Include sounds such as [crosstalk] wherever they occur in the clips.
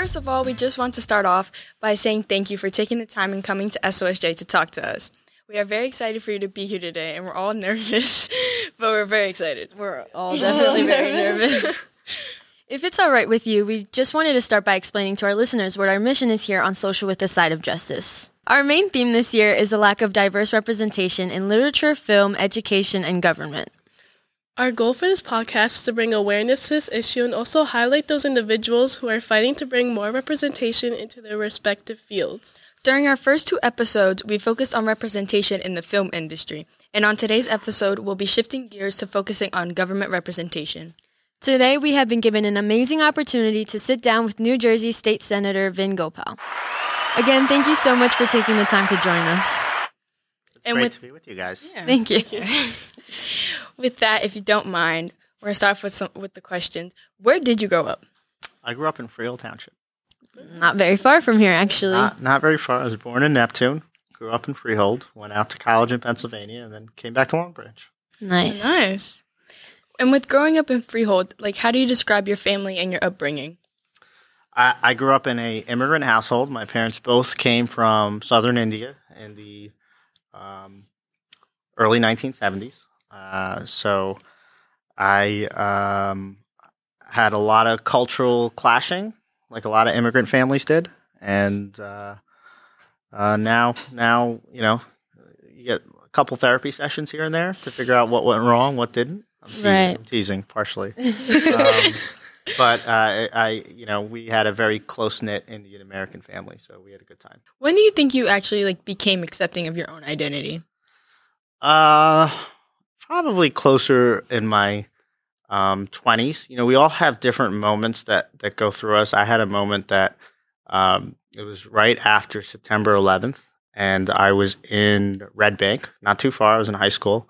First of all, we just want to start off by saying thank you for taking the time and coming to SOSJ to talk to us. We are very excited for you to be here today, and we're all [laughs] nervous, but we're very excited. We're all [laughs] definitely very nervous. [laughs] If it's all right with you, we just wanted to start by explaining to our listeners what our mission is here on Social with the Side of Justice. Our main theme this year is the lack of diverse representation in literature, film, education, and government. Our goal for this podcast is to bring awareness to this issue and also highlight those individuals who are fighting to bring more representation into their respective fields. During our first two episodes, we focused on representation in the film industry, and on today's episode, we'll be shifting gears to focusing on government representation. Today, we have been given an amazing opportunity to sit down with New Jersey State Senator Vin Gopal. Again, thank you so much for taking the time to join us. It's And great with- to be with you guys. Thank you. [laughs] With that, if you don't mind, we're gonna start off with some with the questions. Where did you grow up? I grew up in Freehold Township. Not very far from here, actually. Not, not very far. I was born in Neptune, grew up in Freehold, went out to college in Pennsylvania, and then came back to Long Branch. nice. Nice. And with growing up in Freehold, like how do you describe your family and your upbringing? I, I grew up in a immigrant household. My parents both came from southern India in the um, early 1970s. Uh, so I um, had a lot of cultural clashing, like a lot of immigrant families did, and uh, uh, now now you know you get a couple therapy sessions here and there to figure out what went wrong, what didn't. I'm teasing, Right. I'm teasing partially. [laughs] um, but uh, I, you know, we had a very close knit Indian American family, so we had a good time. When do you think you actually like became accepting of your own identity? Uh, probably closer in my um, 20s. You know, we all have different moments that that go through us. I had a moment that um, it was right after September 11th, and I was in Red Bank, not too far. I was in high school,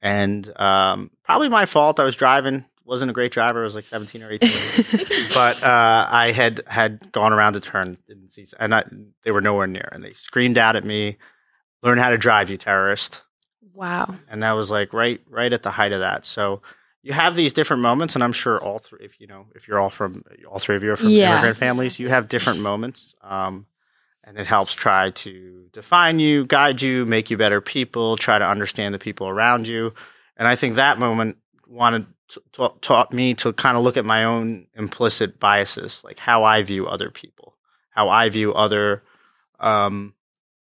and um, probably my fault. I was driving. Wasn't a great driver. I was like 17 or 18. [laughs] but uh, I had had gone around to turn, didn't see, and I, they were nowhere near, and they screamed out at me, "Learn how to drive, you terrorist!" Wow. And that was like right, right at the height of that. So you have these different moments, and I'm sure all three, if you know, if you're all from, all three of you are from Yeah. immigrant families, you have different moments, um, and it helps try to define you, guide you, make you better people, try to understand the people around you. And I think that moment wanted ta- taught me to kind of look at my own implicit biases, like how I view other people, how I view other um,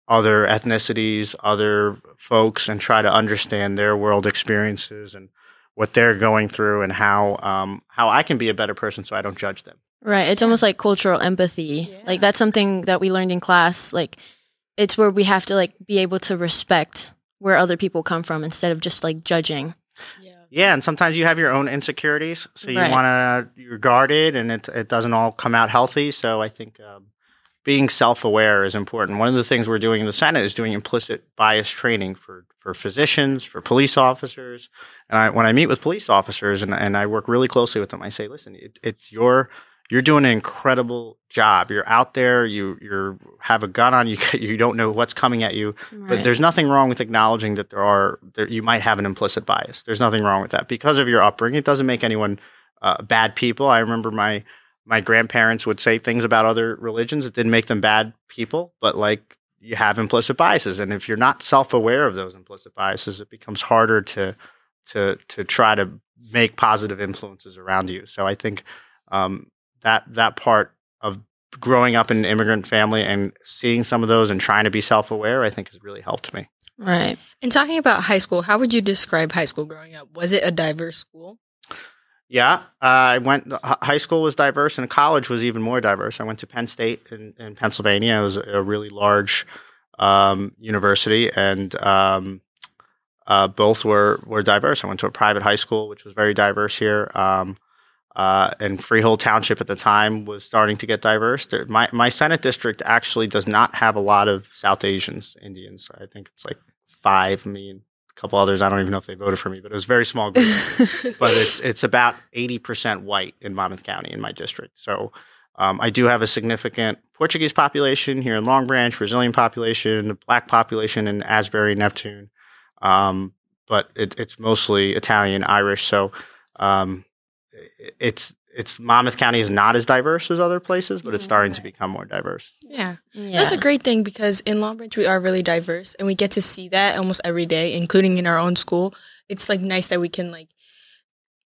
other ethnicities, other folks, and try to understand their world experiences and what they're going through, and how um, how I can be a better person, so I don't judge them. Right. It's almost like cultural empathy. Like that's something that we learned in class. Like it's where we have to like be able to respect where other people come from instead of just like judging. Yeah. And sometimes you have your own insecurities, so you Right. want to you're guarded, and it it doesn't all come out healthy. So I think um, being self aware is important. One of the things we're doing in the Senate is doing implicit bias training for for physicians, for police officers, and I, when I meet with police officers and and I work really closely with them, I say, listen, it, it's your you're doing an incredible job. You're out there. You you're have a gun on you. [laughs] You don't know what's coming at you. But there's nothing wrong with acknowledging that there are there, you might have an implicit bias. There's nothing wrong with that because of your upbringing. It doesn't make anyone uh, bad people. I remember my my grandparents would say things about other religions that didn't make them bad people, but like you have implicit biases, and if you're not self aware of those implicit biases, it becomes harder to to to try to make positive influences around you. So I think um, that that part of growing up in an immigrant family and seeing some of those and trying to be self aware, I think has really helped me. Right. And talking about high school, how would you describe high school growing up? Was it a diverse school? Yeah, uh, I went. High school was diverse, and college was even more diverse. I went to Penn State in, in Pennsylvania. It was a really large um, university, and um, uh, both were were diverse. I went to a private high school, which was very diverse here. Um, uh, and Freehold Township at the time was starting to get diverse. There, my my Senate district actually does not have a lot of South Asians, Indians. I think it's like five. Me and a couple others. I don't even know if they voted for me, but it was a very small group [laughs] but it's it's about eighty percent white in Monmouth County in my district. So um, I do have a significant Portuguese population here in Long Branch, Brazilian population, black population in Asbury, Neptune, um, but it, it's mostly Italian, Irish. So um, it's it's Monmouth County is not as diverse as other places, but it's starting to become more diverse. Yeah. Yeah. That's a great thing because in Long Branch we are really diverse and we get to see that almost every day, including in our own school. It's like nice that we can like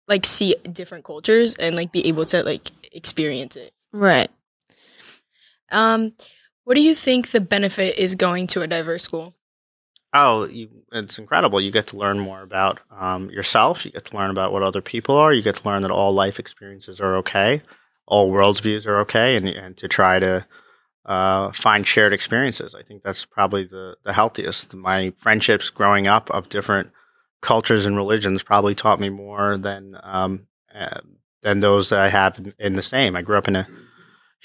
like see different cultures and like be able to like experience it. right. Um what do you think the benefit is going to a diverse school? Oh, you, it's incredible. You get to learn more about um, yourself. You get to learn about what other people are. You get to learn that all life experiences are okay, all worldviews are okay, and, and to try to uh, find shared experiences. I think that's probably the, the healthiest. My friendships growing up of different cultures and religions probably taught me more than um, uh, than those that I have in, in the same. I grew up in a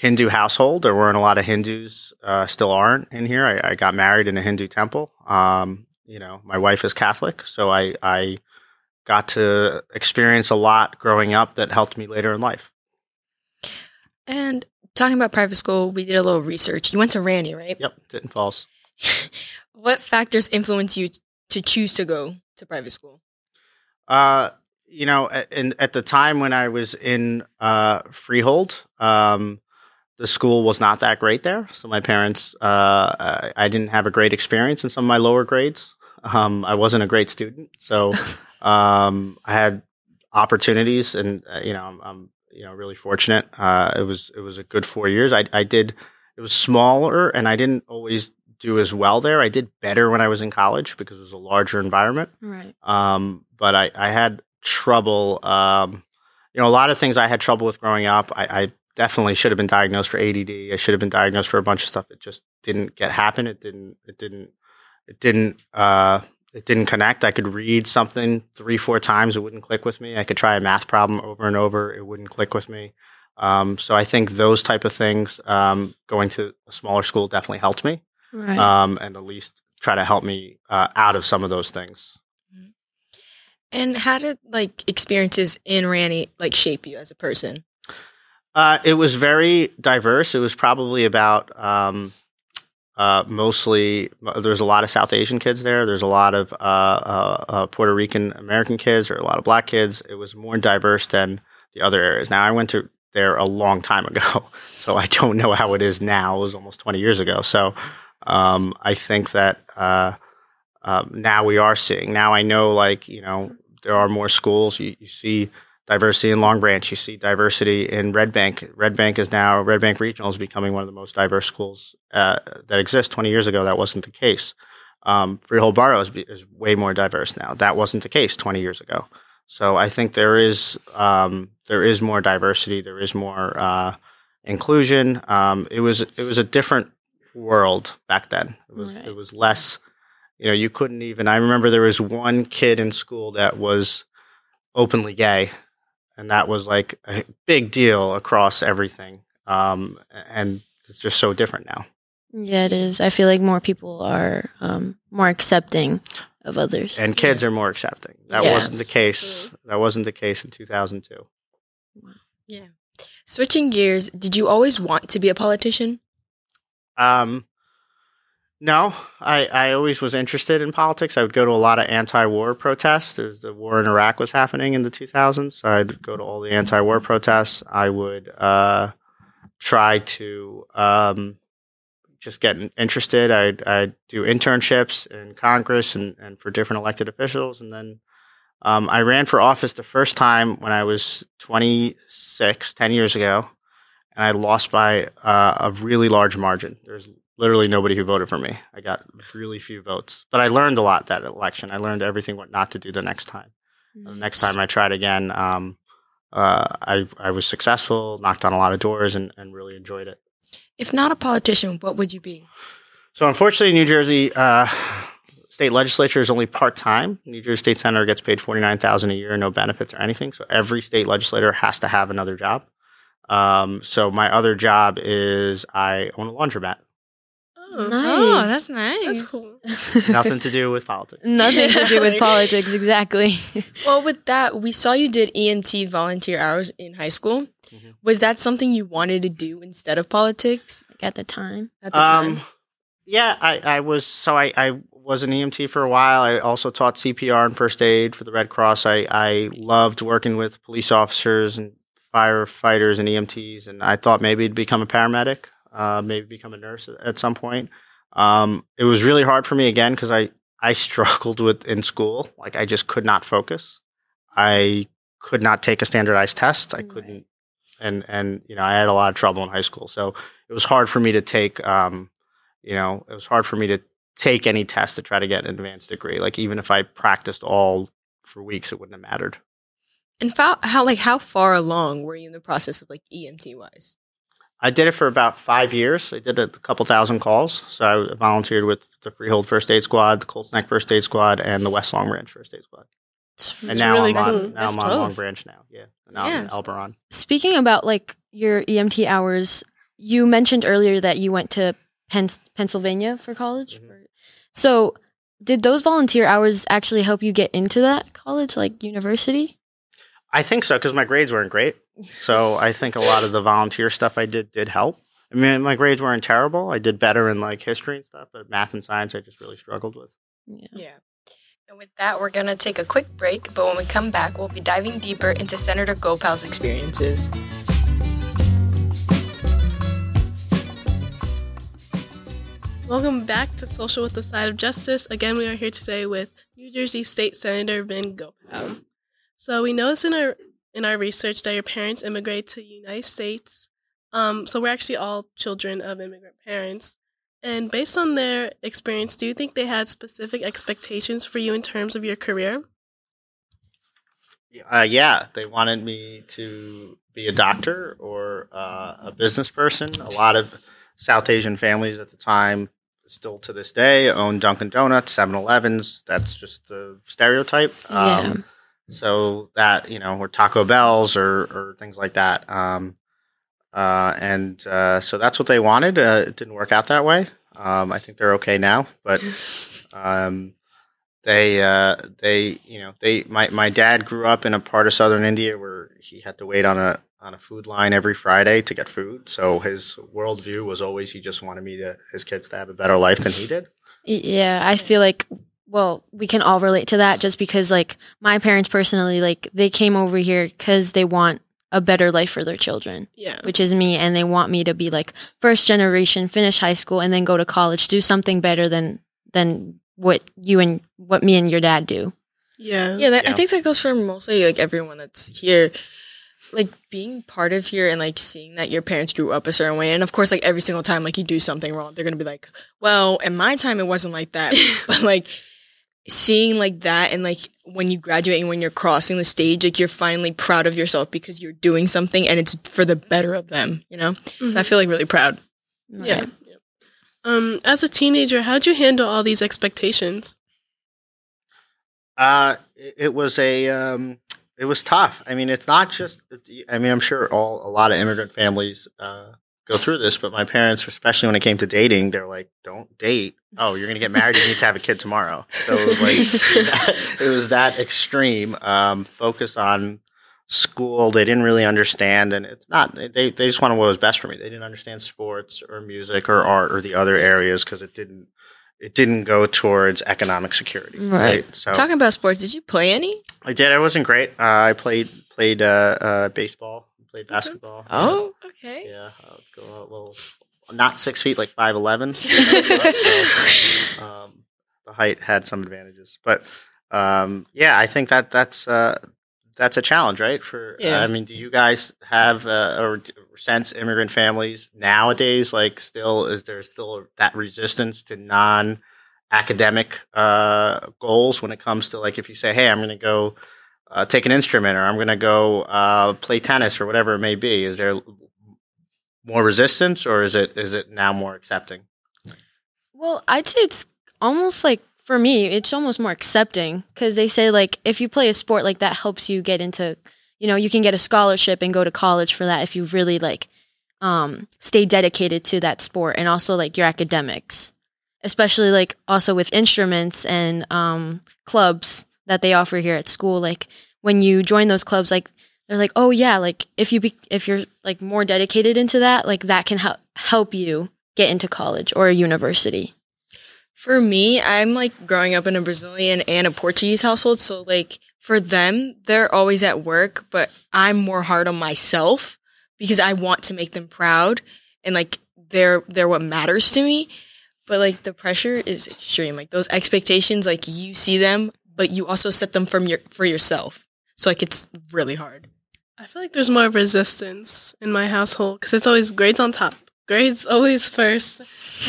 Hindu household. There weren't a lot of Hindus, uh, still aren't in here. I, I got married in a Hindu temple. Um, you know, my wife is Catholic, so I, I got to experience a lot growing up that helped me later in life. And talking about private school, we did a little research. You went to Ranney, right? Yep, Tinton Falls. [laughs] What factors influence you to choose to go to private school? Uh, you know, at, in, at the time when I was in uh, Freehold, um, the school was not that great there. So my parents, uh, I, I didn't have a great experience in some of my lower grades. Um, I wasn't a great student, so [laughs] um, I had opportunities, and uh, you know, I'm, I'm you know really fortunate. Uh, it was it was a good four years. I I did it was smaller, and I didn't always do as well there. I did better when I was in college because it was a larger environment. Right. Um, but I, I had trouble. Um, you know, a lot of things I had trouble with growing up. I, I definitely should have been diagnosed for ADD. I should have been diagnosed for a bunch of stuff. It just didn't get happen. It didn't. It didn't. It didn't. Uh, it didn't connect. I could read something three, four times. It wouldn't click with me. I could try a math problem over and over. It wouldn't click with me. Um, so I think those type of things, um, going to a smaller school definitely helped me, Right. um, and at least try to help me uh, out of some of those things. And how did like experiences in Ranney like shape you as a person? Uh, it was very diverse. It was probably about um, uh, mostly there's a lot of South Asian kids there. There's a lot of uh, uh, uh, Puerto Rican American kids, or a lot of black kids. It was more diverse than the other areas. Now I went to there a long time ago, [laughs] so I don't know how it is now. It was almost 20 years ago. So um, I think that uh, now we are seeing. Now I know, like you know, there are more schools. You, you see diversity in Long Branch. You see diversity in Red Bank. Red Bank is now Red Bank Regional is becoming one of the most diverse schools uh, that exist. Twenty years ago, that wasn't the case. Um, Freehold Borough is, is way more diverse now. That wasn't the case twenty years ago. So I think there is um, there is more diversity. There is more uh, inclusion. Um, it was it was a different world back then. It was Right. it was less. You know, you couldn't even. I remember there was one kid in school that was openly gay, and that was like a big deal across everything. Um, and it's just so different now. Yeah, it is. I feel like more people are um, more accepting of others. And kids are more accepting. That wasn't the case. That wasn't the case in 2002. Yeah. Switching gears, did you always want to be a politician? Um, no, I, I always was interested in politics. I would go to a lot of anti-war protests. There's the war in Iraq was happening in the 2000s, so I'd go to all the anti-war protests. I would uh, try to um, just get interested. I'd, I'd do internships in Congress and, and for different elected officials, and then um, I ran for office the first time when I was 26, 10 years ago, and I lost by uh, a really large margin. There's literally nobody who voted for me. I got really few votes, but I learned a lot that election. I learned everything what not to do the next time. The next time I tried again, um, uh, I I was successful, knocked on a lot of doors, and, and really enjoyed it. If not a politician, what would you be? So unfortunately, New Jersey uh, state legislature is only part time. New Jersey State Senator gets paid forty nine thousand a year, no benefits or anything. So every state legislator has to have another job. Um, so my other job is I own a laundromat. Oh, Nice. nice. that's cool. [laughs] Nothing to do with politics. Nothing to do with [laughs] politics, exactly. [laughs] Well, with that, we saw you did EMT volunteer hours in high school. Mhm. Was that something you wanted to do instead of politics At the time. at the time? Um, yeah, I, I was so I, I was an EMT for a while. I also taught CPR and first aid for the Red Cross. I, I loved working with police officers and firefighters and EMTs, and I thought maybe to become a paramedic, uh, maybe become a nurse at some point. Um, it was really hard for me again because I I [laughs] struggled with in school. Like I just could not focus. I could not take a standardized test. I couldn't, and and you know I had a lot of trouble in high school. So it was hard for me to take. Um, you know, it was hard for me to take any test to try to get an advanced degree. Like even if I practiced all for weeks, it wouldn't have mattered. And how, how like how far along were you in the process of like EMT wise? I did it for about five years. I did a couple thousand calls. So I volunteered with the Freehold First Aid Squad, the Colts Neck First Aid Squad, and the West Long Branch First Aid Squad. and now really I'm cool. on now I'm on Long. Branch now. Yeah. Now I'm in Elberon. Speaking about like your EMT hours, you mentioned earlier that you went to Penn- Pennsylvania for college. Mhm. For- so, did those volunteer hours actually help you get into that college, like university? I think so because my grades weren't great. So I think a lot of the volunteer stuff I did did help. I mean, my grades weren't terrible. I did better in like history and stuff, but math and science I just really struggled with. Yeah. Yeah. And with that, we're going to take a quick break, but when we come back, we'll be diving deeper into Senator Gopal's experiences. Welcome back to Social with the Side of Justice. Again, we are here today with New Jersey State Senator Vin Gopal. So we noticed in our in our research that your parents immigrated to the United States. Um, so we're actually all children of immigrant parents. And based on their experience, do you think they had specific expectations for you in terms of your career? Uh, yeah, they wanted me to be a doctor or uh, a business person. A lot of South Asian families at the time, still to this day, own Dunkin' Donuts, 7 Elevens. That's just the stereotype. Yeah. So that, you know, or Taco Bells or, or things like that. Um, uh, and uh, so that's what they wanted. Uh, it didn't work out that way. Um, I think they're okay now, but um, they uh, they you know they my my dad grew up in a part of southern India where he had to wait on a on a food line every Friday to get food. So his worldview was always he just wanted me to his kids to have a better life than he did. Yeah, I feel like well, we can all relate to that just because like my parents personally like they came over here cuz they want a better life for their children, Yeah. which is me and they want me to be like first generation, finish high school and then go to college, do something better than than what you and what me and your dad do. Yeah. Yeah, that, I think that goes for mostly like everyone that's here. Like being part of here and like seeing that your parents grew up a certain way, and of course, like every single time like you do something wrong, they're gonna be like, "Well, in my time, it wasn't like that." [laughs] but like seeing like that, and like when you graduate and when you're crossing the stage, like you're finally proud of yourself because you're doing something and it's for the better of them. You know, so I feel like really proud. Yeah. yeah. Um, as a teenager, how'd you handle all these expectations? Uh, it, it was a um, it was tough. I mean, it's not just. I mean, I'm sure all a lot of immigrant families uh, go through this, but my parents, especially when it came to dating, they're like, "Don't date. Oh, you're gonna get married. You need to have a kid tomorrow." So it was like [laughs] it was that extreme. Um, focus on school. They didn't really understand, and it's not. They they just wanted what was best for me. They didn't understand sports or music or art or the other areas because it didn't. It didn't go towards economic security, Right. right? So Talking about sports, did you play any? I did. I wasn't great. Uh, I played played uh, uh, baseball, played basketball. Oh, okay. yeah. I'll go out a little, not six feet, like five eleven. [laughs] um, the height had some advantages, but um, yeah, I think that that's uh, that's a challenge, right? For Yeah. I mean, do you guys have uh, or sense immigrant families nowadays? Like, still is there still that resistance to non academic uh, goals when it comes to like if you say, "Hey, I'm going to go uh, take an instrument," or "I'm going to go uh, play tennis," or whatever it may be? Is there more resistance, or is it is it now more accepting? Well, I'd say it's almost like for me, it's almost more accepting because they say like if you play a sport like that helps you get into, you know, you can get a scholarship and go to college for that if you really like um stay dedicated to that sport and also like your academics. Especially like also with instruments and um clubs that they offer here at school like when you join those clubs like they're like, "Oh yeah, like if you be if you're like more dedicated into that, like that can help help you get into college or a university." For me, I'm like growing up in a Brazilian and a Portuguese household, so like for them, they're always at work, but I'm more hard on myself because I want to make them proud and like they're they're what matters to me. But like the pressure is extreme. Like those expectations, like you see them, but you also set them from your for yourself. So like it's really hard. I feel like there's more resistance in my household because it's always grades on top. Grades always first,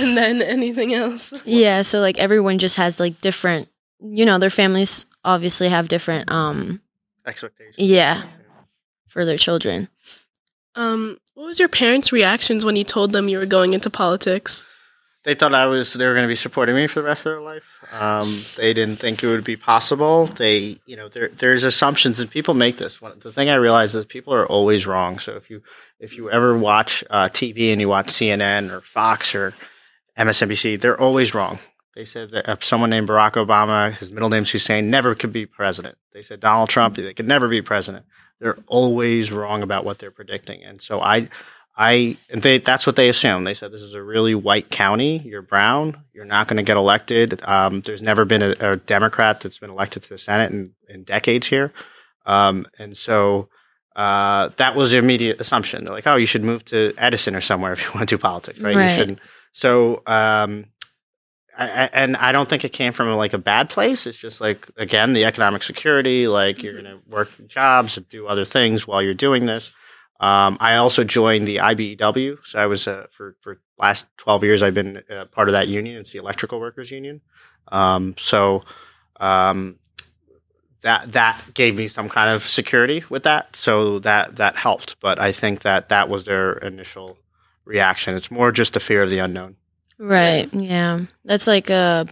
and then anything else. Yeah, so like everyone just has like different, you know, their families obviously have different, um, Expectations. yeah, for their children. Um, what was your parents' reactions when you told them you were going into politics? They thought I was. They were going to be supporting me for the rest of their life. Um, they didn't think it would be possible. They, you know, there, there's assumptions, and people make this. One, the thing I realize is people are always wrong. So if you if you ever watch uh, TV and you watch CNN or Fox or MSNBC, they're always wrong. They said that if someone named Barack Obama, his middle name's Hussein, never could be president. They said Donald Trump, they could never be president. They're always wrong about what they're predicting, and so I. I they that's what they assumed. They said this is a really white county. You're brown. You're not going to get elected. Um, there's never been a, a, Democrat that's been elected to the Senate in, in decades here, um, and so uh, that was the immediate assumption. They're like, oh, you should move to Edison or somewhere if you want to do politics, right? Right. You shouldn't. So, um, I, I, and I don't think it came from like a bad place. It's just like again the economic security. Like you're going to work jobs and do other things while you're doing this. Um, I also joined the IBEW, so I was uh, for for last twelve years. I've been uh, part of that union. It's the Electrical Workers Union. Um, so um, that that gave me some kind of security with that. So that that helped. But I think that that was their initial reaction. It's more just the fear of the unknown. Right. Yeah. That's like uh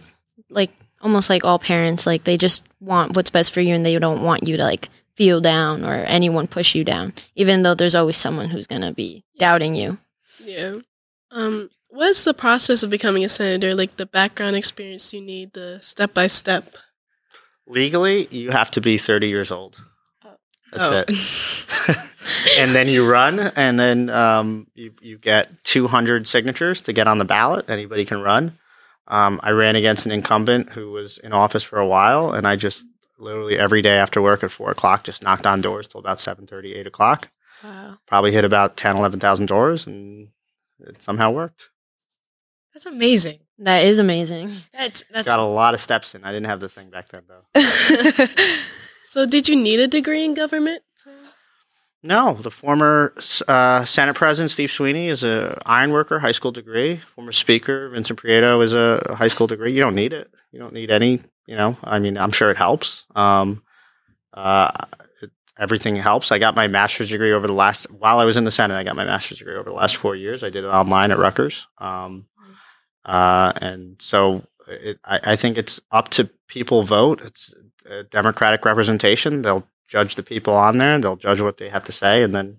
like almost like all parents like they just want what's best for you and they don't want you to like feel down or anyone push you down even though there's always someone who's going to be doubting you. Yeah. Um, what is the process of becoming a senator? Like the background experience you need, the step by step. Legally, you have to be thirty years old. That's Oh. it. [laughs] and then you run, and then um, you you get 200 signatures to get on the ballot. Anybody can run. Um, I ran against an incumbent who was in office for a while, and I just literally every day after work at four o'clock just knocked on doors till about 7:30, 8 o'clock. Wow. Probably hit about 10, 11,000 doors, and it somehow worked. That's amazing. That is amazing. That's that's Got a lot of steps in. I didn't have the thing back then though. [laughs] So, did you need a degree in government? No, the former uh, Senate President Steve Sweeney is a ironworker, high school degree. Former Speaker Vincent Prieto is a high school degree. You don't need it. You don't need any. You know, I mean, I'm sure it helps. Um, uh, it, everything helps. I got my master's degree over the last while I was in the Senate. I got my master's degree over the last four years. I did it online at Rutgers, um, uh, and so it, I, I think it's up to people vote. It's democratic representation. They'll judge the people on there. They'll judge what they have to say, and then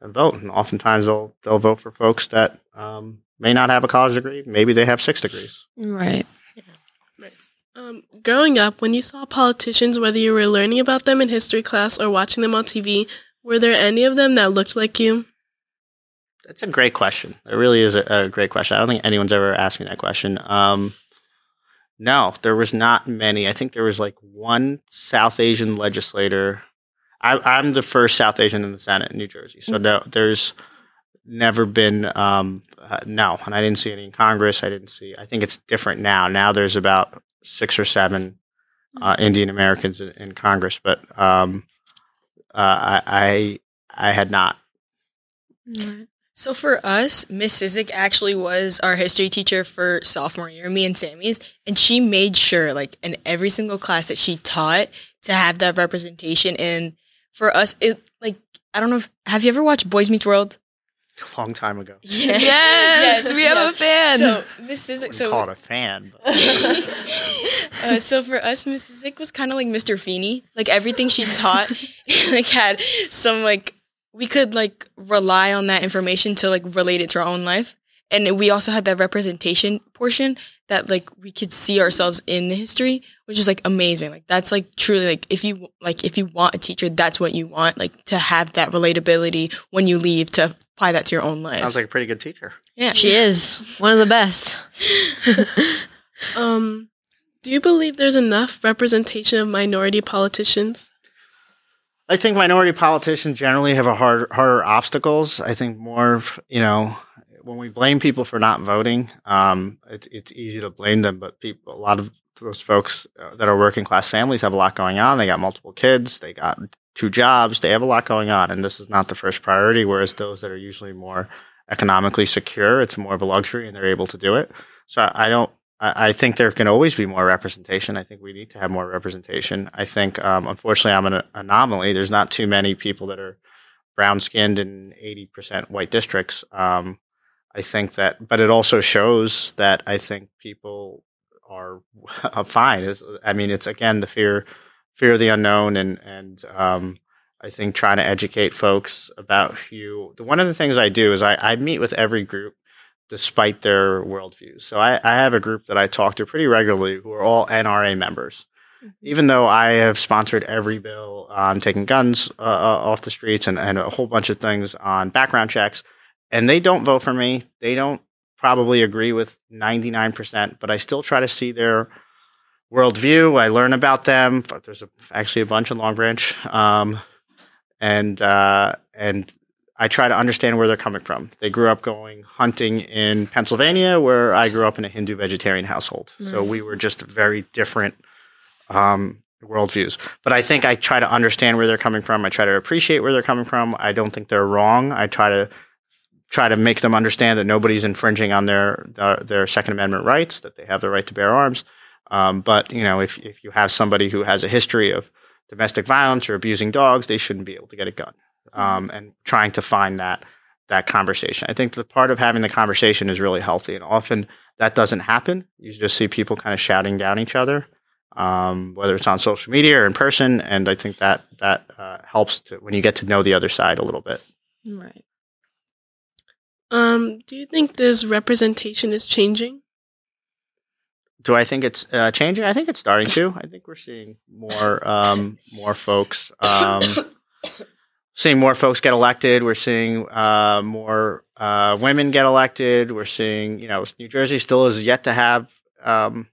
and vote. And oftentimes they'll they'll vote for folks that um, may not have a college degree. Maybe they have six degrees. Right. Um, growing up, when you saw politicians, whether you were learning about them in history class or watching them on TV, were there any of them that looked like you? That's a great question. It really is a, a great question. I don't think anyone's ever asked me that question. Um, no, there was not many. I think there was like one South Asian legislator. I, I'm the first South Asian in the Senate in New Jersey, so no, there's never been um, uh, no, and I didn't see any in Congress. I didn't see. I think it's different now. Now there's about six or seven uh, Indian Americans in, in Congress, but um, uh, I, I I had not. So for us, Miss Sizik actually was our history teacher for sophomore year, me and Sammy's, and she made sure, like in every single class that she taught, to have that representation. And for us, it like I don't know if have you ever watched Boys Meets World? A long time ago. Yes, [laughs] Yes, we have a fan. So Miss Sizik, Wouldn't so call it a fan. But [laughs] uh, [laughs] so for us, Miss Zick was kind of like Mr. Feeney. Like everything she taught, like had some like we could like rely on that information to like relate it to our own life, and we also had that representation portion that like we could see ourselves in the history, which is like amazing. Like that's like truly like if you like if you want a teacher, that's what you want. Like to have that relatability when you leave to apply that to your own life. sounds like a pretty good teacher. yeah, She is one of the best. [laughs] Um, Do you believe there's enough representation of minority politicians? I think minority politicians generally have a hard, harder obstacles. I think more, you know, when we blame people for not voting, um, it, it's easy to blame them. But people, a lot of those folks uh, that are working class families have a lot going on. They got multiple kids. They got two jobs. They have a lot going on, and this is not the first priority. Whereas those that are usually more economically secure, it's more of a luxury, and they're able to do it. So I don't I, think there can always be more representation. I think we need to have more representation. I think, um, unfortunately, I'm an anomaly. There's not too many people that are brown skinned in 80% white districts. Um, I think that, but it also shows that I think people are [laughs] fine. I mean, it's again the fear, fear of the unknown, and and um, I think trying to educate folks about who. One of the things I do is I, I meet with every group despite their worldviews. So I, I, have a group that I talk to pretty regularly who are all NRA members. Mm-hmm. Even though I have sponsored every bill on taking guns uh, uh, off the streets and, and a whole bunch of things on background checks, and they don't vote for me, they don't probably agree with 99%, but I still try to see their worldview. I learn about them, but there's a, actually a bunch in Long Branch. Um, and, uh, and I try to understand where they're coming from. They grew up going hunting in Pennsylvania, where I grew up in a Hindu vegetarian household. Right. So we were just very different um, worldviews. But I think I try to understand where they're coming from. I try to appreciate where they're coming from. I don't think they're wrong. I try to try to make them understand that nobody's infringing on their uh, their Second Amendment rights, that they have the right to bear arms. Um, but you know, if if you have somebody who has a history of domestic violence or abusing dogs, they shouldn't be able to get a gun um, and trying to find that that conversation. I think the part of having the conversation is really healthy, and often that doesn't happen. You just see people kind of shouting down each other, um, whether it's on social media or in person, and I think that that uh, helps to when you get to know the other side a little bit. Right. Um, do you think this representation is changing? Do I think it's uh, changing? I think it's starting to. I think we're seeing more um, [coughs] more folks um, seeing more folks get elected. We're seeing uh, more uh, women get elected. We're seeing, you know, New Jersey still is yet to have um,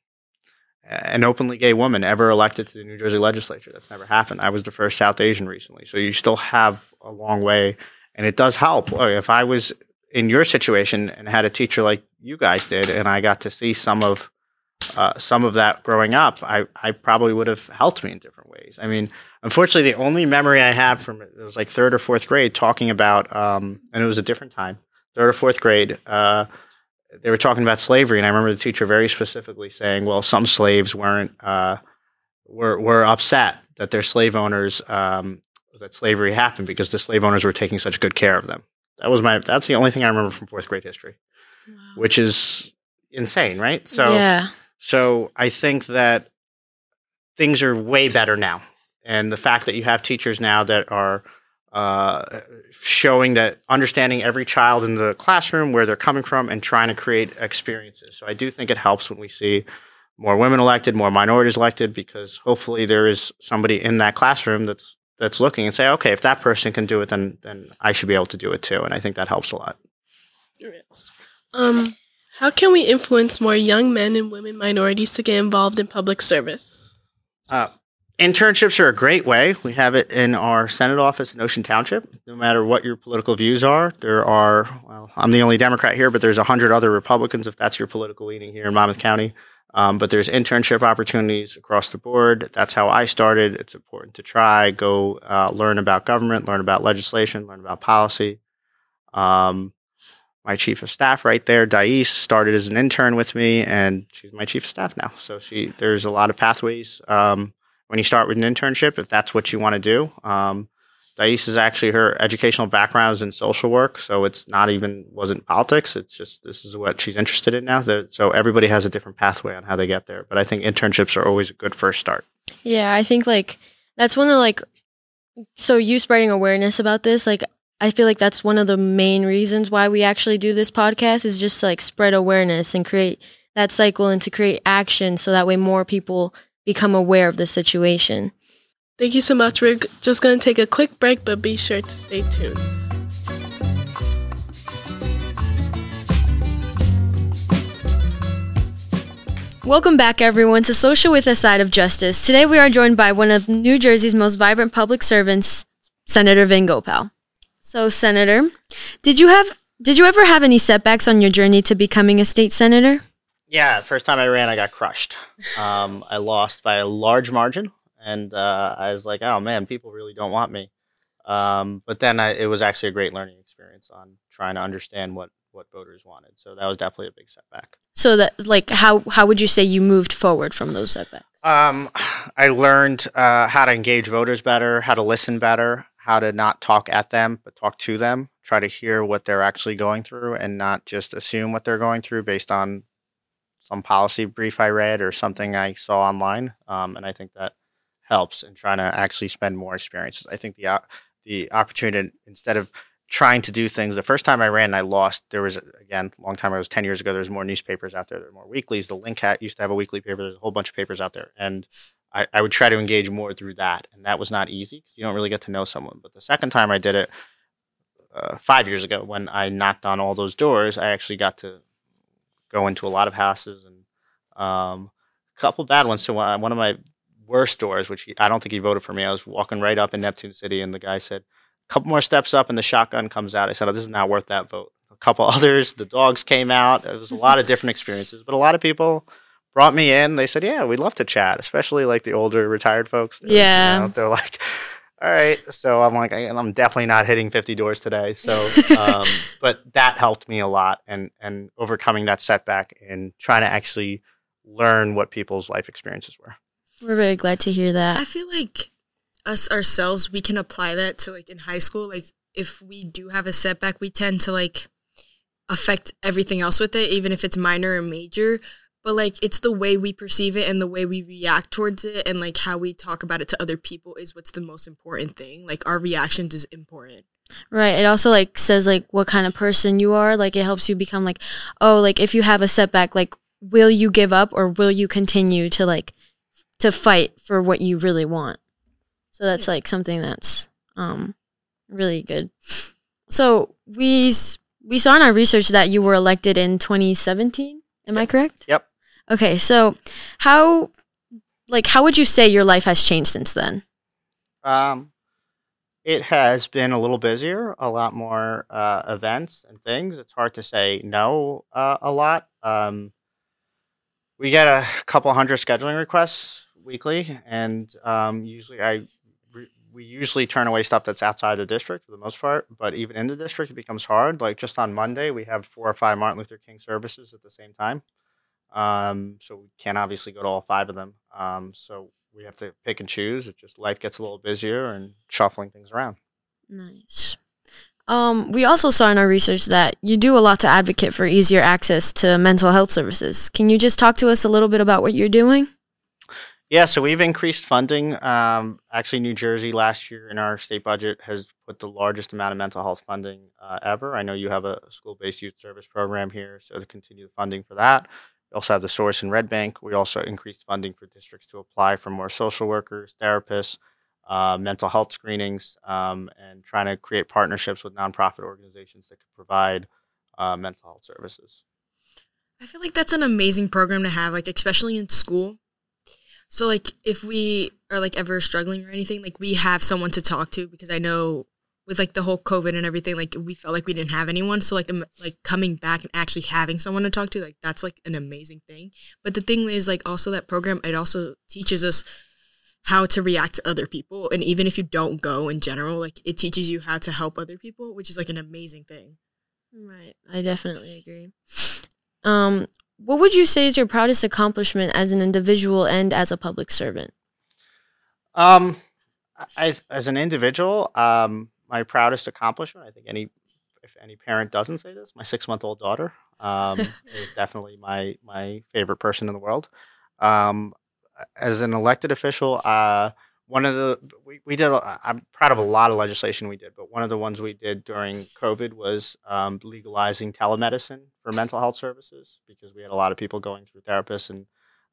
an openly gay woman ever elected to the New Jersey legislature. That's never happened. I was the first South Asian recently. So you still have a long way, and it does help. If I was in your situation and had a teacher like you guys did, and I got to see some of uh, some of that growing up, I, I probably would have helped me in different ways. I mean, unfortunately, the only memory I have from it, was like third or fourth grade talking about, um, and it was a different time, third or fourth grade. Uh, they were talking about slavery, and I remember the teacher very specifically saying, "Well, some slaves weren't uh, were were upset that their slave owners um, that slavery happened because the slave owners were taking such good care of them." That was my. That's the only thing I remember from fourth grade history, wow. which is insane, right? So yeah. So I think that things are way better now. And the fact that you have teachers now that are uh, showing that understanding every child in the classroom, where they're coming from, and trying to create experiences. So I do think it helps when we see more women elected, more minorities elected, because hopefully there is somebody in that classroom that's that's looking and say, okay, if that person can do it, then then I should be able to do it too. And I think that helps a lot. Yes. Um, how can we influence more young men and women minorities to get involved in public service? Uh, internships are a great way. We have it in our Senate office in Ocean Township. No matter what your political views are, there are, well, I'm the only Democrat here, but there's a hundred other Republicans if that's your political leaning here in Monmouth County. Um, but there's internship opportunities across the board. That's how I started. It's important to try, go uh, learn about government, learn about legislation, learn about policy. Um, my chief of staff right there, Dais, started as an intern with me, and she's my chief of staff now. So she there's a lot of pathways um, when you start with an internship if that's what you want to do. Um, Dais is actually her educational background is in social work, so it's not even wasn't politics. It's just this is what she's interested in now. So everybody has a different pathway on how they get there. But I think internships are always a good first start. Yeah, I think like that's one of like so you spreading awareness about this like I feel like that's one of the main reasons why we actually do this podcast is just to, like spread awareness and create that cycle and to create action so that way more people become aware of the situation. Thank you so much. We're just going to take a quick break, but be sure to stay tuned. Welcome back, everyone, to Social with a Side of Justice. Today we are joined by one of New Jersey's most vibrant public servants, Senator Vin Gopal. So, Senator, did you have did you ever have any setbacks on your journey to becoming a state senator? Yeah, first time I ran, I got crushed. Um, I lost by a large margin, and uh, I was like, "Oh man, people really don't want me." Um, but then I, it was actually a great learning experience on trying to understand what what voters wanted. So that was definitely a big setback. So that like how how would you say you moved forward from those setbacks? Um, I learned uh, how to engage voters better, how to listen better, how to not talk at them but talk to them. Try to hear what they're actually going through, and not just assume what they're going through based on some policy brief I read or something I saw online. Um, and I think that helps in trying to actually spend more experiences. I think the the opportunity instead of trying to do things. The first time I ran, I lost. There was again, a long time. I was ten years ago. There was more newspapers out there. There are more weeklies. The Link Hat used to have a weekly paper. There's a whole bunch of papers out there, and I, I would try to engage more through that, and that was not easy because you don't really get to know someone. But the second time I did it, uh, five years ago, when I knocked on all those doors, I actually got to go into a lot of houses and um, a couple bad ones. So uh, one of my worst doors, which he, I don't think he voted for me, I was walking right up in Neptune City, and the guy said "A couple more steps up and the shotgun comes out. I said, oh, this is not worth that vote. A couple [laughs] others, the dogs came out. There was a lot of different experiences, but a lot of people brought me in. They said, yeah, we'd love to chat, especially like the older retired folks. They're, yeah. You know, they're like, all right. So I'm like, I'm definitely not hitting 50 doors today. So, [laughs] um, but that helped me a lot and, and overcoming that setback and trying to actually learn what people's life experiences were. We're very glad to hear that. I feel like us ourselves, we can apply that to like in high school. Like if we do have a setback, we tend to like affect everything else with it, even if it's minor or major. But like it's the way we perceive it and the way we react towards it and like how we talk about it to other people is what's the most important thing. Like our reactions is important. Right. It also like says like what kind of person you are. Like it helps you become like, oh, like if you have a setback, like will you give up or will you continue to like to fight for what you really want? So that's like something that's um, really good. So we we saw in our research that you were elected in 2017. Am yep. I correct? Yep. Okay, so how like how would you say your life has changed since then? Um, it has been a little busier, a lot more uh, events and things. It's hard to say no uh, a lot. Um, we get a couple hundred scheduling requests weekly, and um, usually I we usually turn away stuff that's outside the district for the most part, but even in the district, it becomes hard. Like just on Monday, we have four or five Martin Luther King services at the same time. Um, so we can't obviously go to all five of them. Um, so we have to pick and choose. It just life gets a little busier and shuffling things around. Nice. Um, we also saw in our research that you do a lot to advocate for easier access to mental health services. Can you just talk to us a little bit about what you're doing? Yeah, so we've increased funding. Um, actually, New Jersey last year in our state budget has put the largest amount of mental health funding uh, ever. I know you have a school-based youth service program here, so to continue the funding for that. We also have the source in Red Bank. We also increased funding for districts to apply for more social workers, therapists, uh, mental health screenings, um, and trying to create partnerships with nonprofit organizations that could provide uh, mental health services. I feel like that's an amazing program to have, like especially in school so like if we are like ever struggling or anything, like we have someone to talk to because I know with like the whole COVID and everything, like we felt like we didn't have anyone. So like the, like coming back and actually having someone to talk to, like that's like an amazing thing. But the thing is like also that program it also teaches us how to react to other people and even if you don't go in general like it teaches you how to help other people which is like an amazing thing right i definitely agree um what would you say is your proudest accomplishment as an individual and as a public servant? Um, I, as an individual, um, my proudest accomplishment, I think any, if any parent doesn't say this, my six month old daughter um, [laughs] is definitely my, my favorite person in the world. Um, as an elected official, uh, one of the we, we did i'm proud of a lot of legislation we did but one of the ones we did during covid was um, legalizing telemedicine for mental health services because we had a lot of people going through therapists and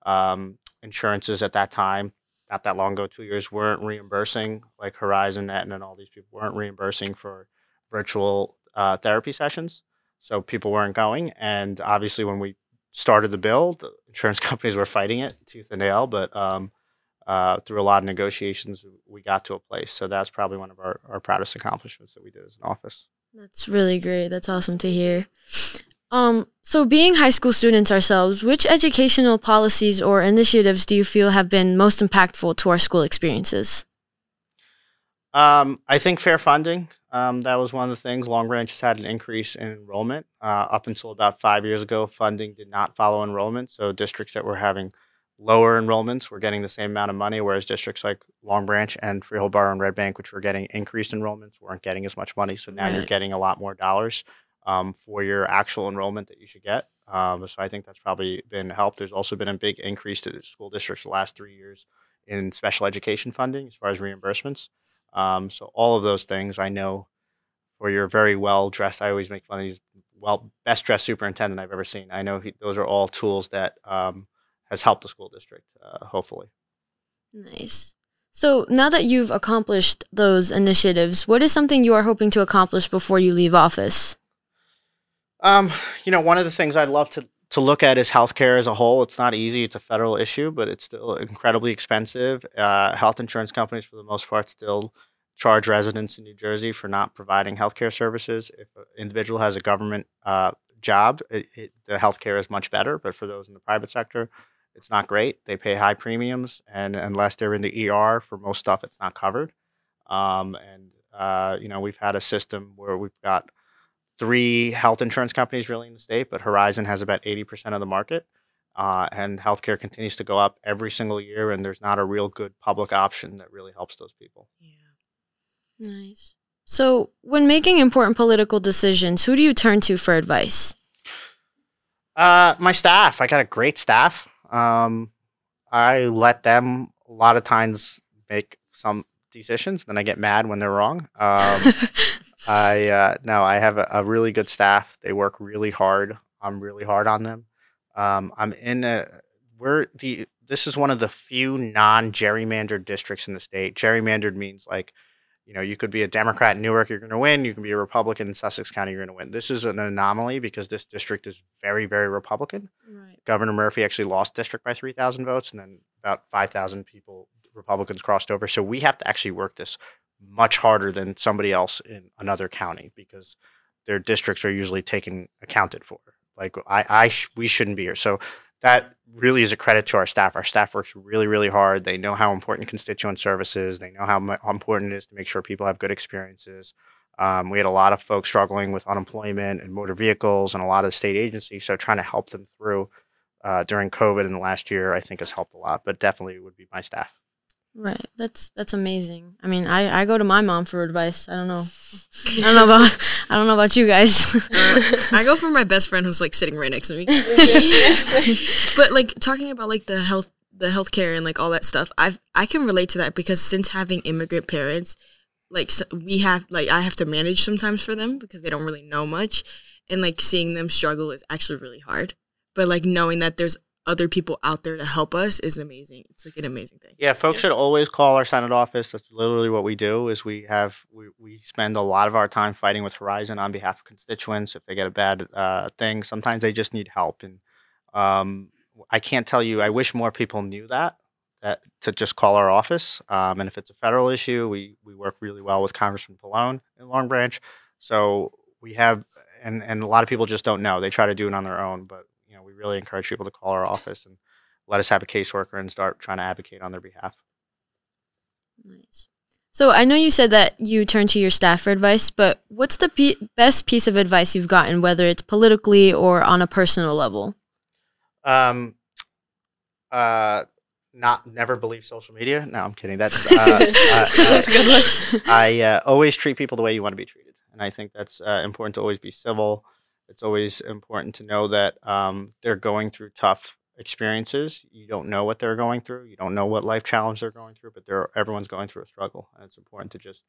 um, insurances at that time not that long ago two years weren't reimbursing like horizon net and all these people weren't reimbursing for virtual uh, therapy sessions so people weren't going and obviously when we started the bill. The insurance [laughs] companies were fighting it tooth and nail, but um, uh, through a lot of negotiations, we got to a place. So that's probably one of our, our proudest accomplishments that we did as an office. That's really great. That's awesome to hear. Um, so being high school students ourselves, which educational policies or initiatives do you feel have been most impactful to our school experiences? Um, I think fair funding. Um, that was one of the things. Long Branch has had an increase in enrollment. Uh, up until about five years ago, funding did not follow enrollment. So districts that were having lower enrollments were getting the same amount of money, whereas districts like Long Branch and Freehold Borough and Red Bank, which were getting increased enrollments, weren't getting as much money. So now right. you're getting a lot more dollars um, for your actual enrollment that you should get. Um, so I think that's probably been helped. There's also been a big increase to the school districts the last three years in special education funding as far as reimbursements. Um, so all of those things I know for your very well dressed. I always make fun of these well best dressed superintendent I've ever seen. I know he, those are all tools that um, has helped the school district. Uh, hopefully. Nice. So now that you've accomplished those initiatives, what is something you are hoping to accomplish before you leave office? Um, you know, one of the things I'd love to to look at is healthcare as a whole. It's not easy; it's a federal issue, but it's still incredibly expensive. Uh, health insurance companies, for the most part, still charge residents in New Jersey for not providing healthcare services. If an individual has a government uh, job, it, it, the healthcare is much better. But for those in the private sector, it's not great. They pay high premiums, and unless they're in the ER for most stuff, it's not covered. Um, and uh, you know, we've had a system where we've got three health insurance companies really in the state, but Horizon has about 80% of the market. Uh, and healthcare continues to go up every single year, and there's not a real good public option that really helps those people. Yeah. Nice. So, when making important political decisions, who do you turn to for advice? Uh, my staff. I got a great staff. Um, I let them a lot of times make some decisions, then I get mad when they're wrong. Um, [laughs] I uh, no, I have a, a, really good staff. They work really hard. I'm really hard on them. Um, I'm in a we're the this is one of the few non-gerrymandered districts in the state. Gerrymandered means like you know you could be a Democrat in Newark, you're going to win. You can be a Republican in Sussex County, you're going to win. This is an anomaly because this district is very very Republican. Right. Governor Murphy actually lost district by three thousand votes, and then about five thousand people Republicans crossed over. So we have to actually work this much harder than somebody else in another county because their districts are usually taken accounted for. Like I, I sh- we shouldn't be here. So that really is a credit to our staff. Our staff works really, really hard. They know how important constituent service is. They know how, how important it is to make sure people have good experiences. Um, we had a lot of folks struggling with unemployment and motor vehicles and a lot of the state agencies. So trying to help them through uh, during COVID in the last year, I think has helped a lot. But definitely would be my staff. Right. That's that's amazing. I mean, I, I go to my mom for advice. I don't know. I don't know about I don't know about you guys. uh, I go for my best friend who's like sitting right next to me. [laughs] but like talking about like the health the healthcare and like all that stuff, I've I can relate to that because since having immigrant parents, like we have like I have to manage sometimes for them because they don't really know much and like seeing them struggle is actually really hard. But like knowing that there's other people out there to help us is amazing. It's like an amazing thing. Yeah, folks yeah. should always call our Senate office. That's literally what we do. Is we have we, we spend a lot of our time fighting with Horizon on behalf of constituents if they get a bad uh, thing. Sometimes they just need help, and um, I can't tell you. I wish more people knew that that to just call our office. Um, and if it's a federal issue, we we work really well with Congressman Pallone in Long Branch. So we have, and and a lot of people just don't know. They try to do it on their own, but you know, we really encourage people to call our office and let us have a caseworker and start trying to advocate on their behalf. Nice. So I know you said that you turn to your staff for advice, but what's the pe- best piece of advice you've gotten, whether it's politically or on a personal level? Um, uh, not never believe social media. No, I'm kidding. That's uh, [laughs] uh, that's a good one. I uh, always treat people the way you want to be treated, and I think that's uh, important to always be civil it's always important to know that um, they're going through tough experiences. You don't know what they're going through. You don't know what life challenge they're going through, but they're, everyone's going through a struggle, and it's important to just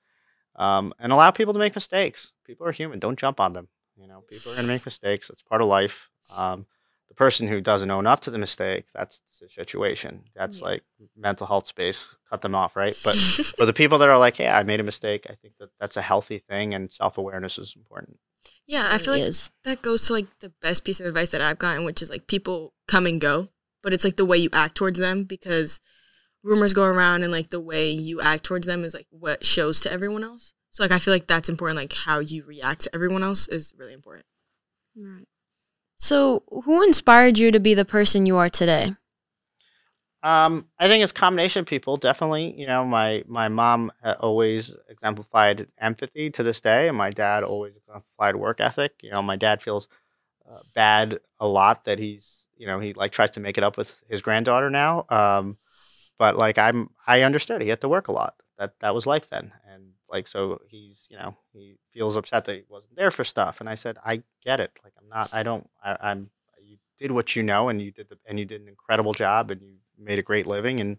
um, and allow people to make mistakes. People are human. Don't jump on them. You know, people are going to make mistakes. It's part of life. Um, the person who doesn't own up to the mistake, that's the situation. That's yeah. like mental health space. Cut them off, right? But [laughs] for the people that are like, "Yeah, I made a mistake," I think that that's a healthy thing, and self awareness is important. Yeah, I feel like is. that goes to like the best piece of advice that I've gotten, which is like people come and go, but it's like the way you act towards them because rumors go around and like the way you act towards them is like what shows to everyone else. So like I feel like that's important. Like how you react to everyone else is really important. Right. So, who inspired you to be the person you are today? Um, I think it's combination of people. Definitely, you know, my my mom uh, always exemplified empathy to this day, and my dad always exemplified work ethic. You know, my dad feels uh, bad a lot that he's, you know, he like tries to make it up with his granddaughter now. Um, but like I'm, I understood he had to work a lot. That that was life then, and like so he's, you know, he feels upset that he wasn't there for stuff. And I said, I get it. Like I'm not, I don't, I, I'm. You did what you know, and you did the, and you did an incredible job, and you made a great living and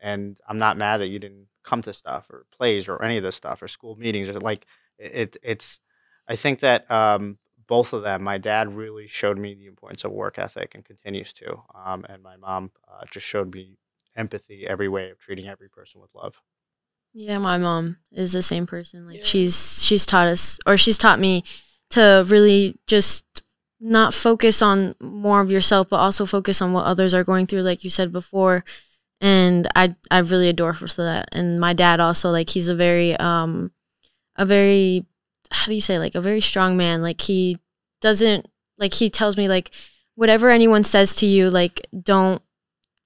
and I'm not mad that you didn't come to stuff or plays or any of this stuff or school meetings or like it it's I think that um, both of them my dad really showed me the importance of work ethic and continues to um, and my mom uh, just showed me empathy every way of treating every person with love Yeah, my mom is the same person. Like Yeah. she's she's taught us or she's taught me to really just not focus on more of yourself but also focus on what others are going through like you said before. And I I really adore her for that. And my dad also like he's a very um a very how do you say like a very strong man. Like he doesn't like he tells me like whatever anyone says to you like don't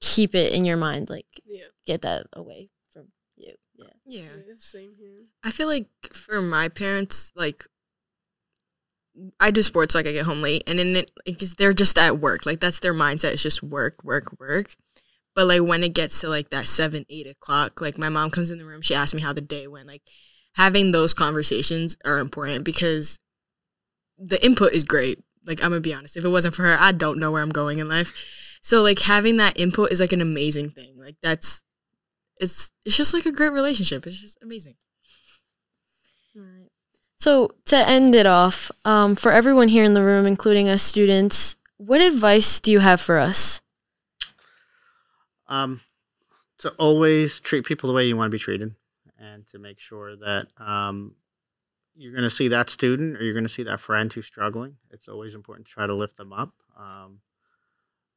keep it in your mind like Yeah. get that away from you. Yeah. Yeah. yeah. Same here. I feel like for my parents, like I do sports like I get home late and then it they're just at work. Like that's their mindset. It's just work, work, work. But like when it gets to like that seven, eight o'clock, like my mom comes in the room, she asks me how the day went. Like having those conversations are important because the input is great. Like I'm gonna be honest. If it wasn't for her, I don't know where I'm going in life. So like having that input is like an amazing thing. Like that's it's it's just like a great relationship. It's just amazing. Right. So to end it off, um, for everyone here in the room, including us students, what advice do you have for us? um, to always treat people the way you want to be treated and to make sure that um, you're going to see that student or you're going to see that friend who's struggling it's always important to try to lift them up um,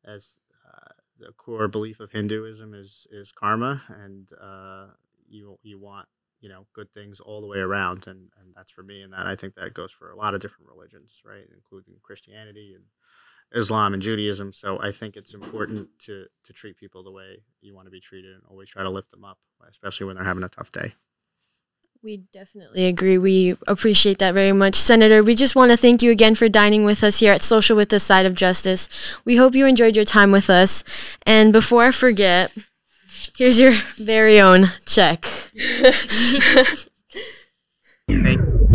as uh, the core belief of hinduism is is karma and uh, you you want you know good things all the way around and and that's for me and that i think that goes for a lot of different religions right including christianity and Islam and Judaism. So I think it's important to to treat people the way you want to be treated and always try to lift them up, especially when they're having a tough day. We definitely agree. We appreciate that very much. Senator, we just want to thank you again for dining with us here at Social with the Side of Justice. We hope you enjoyed your time with us. And before I forget, here's your very own check. [laughs]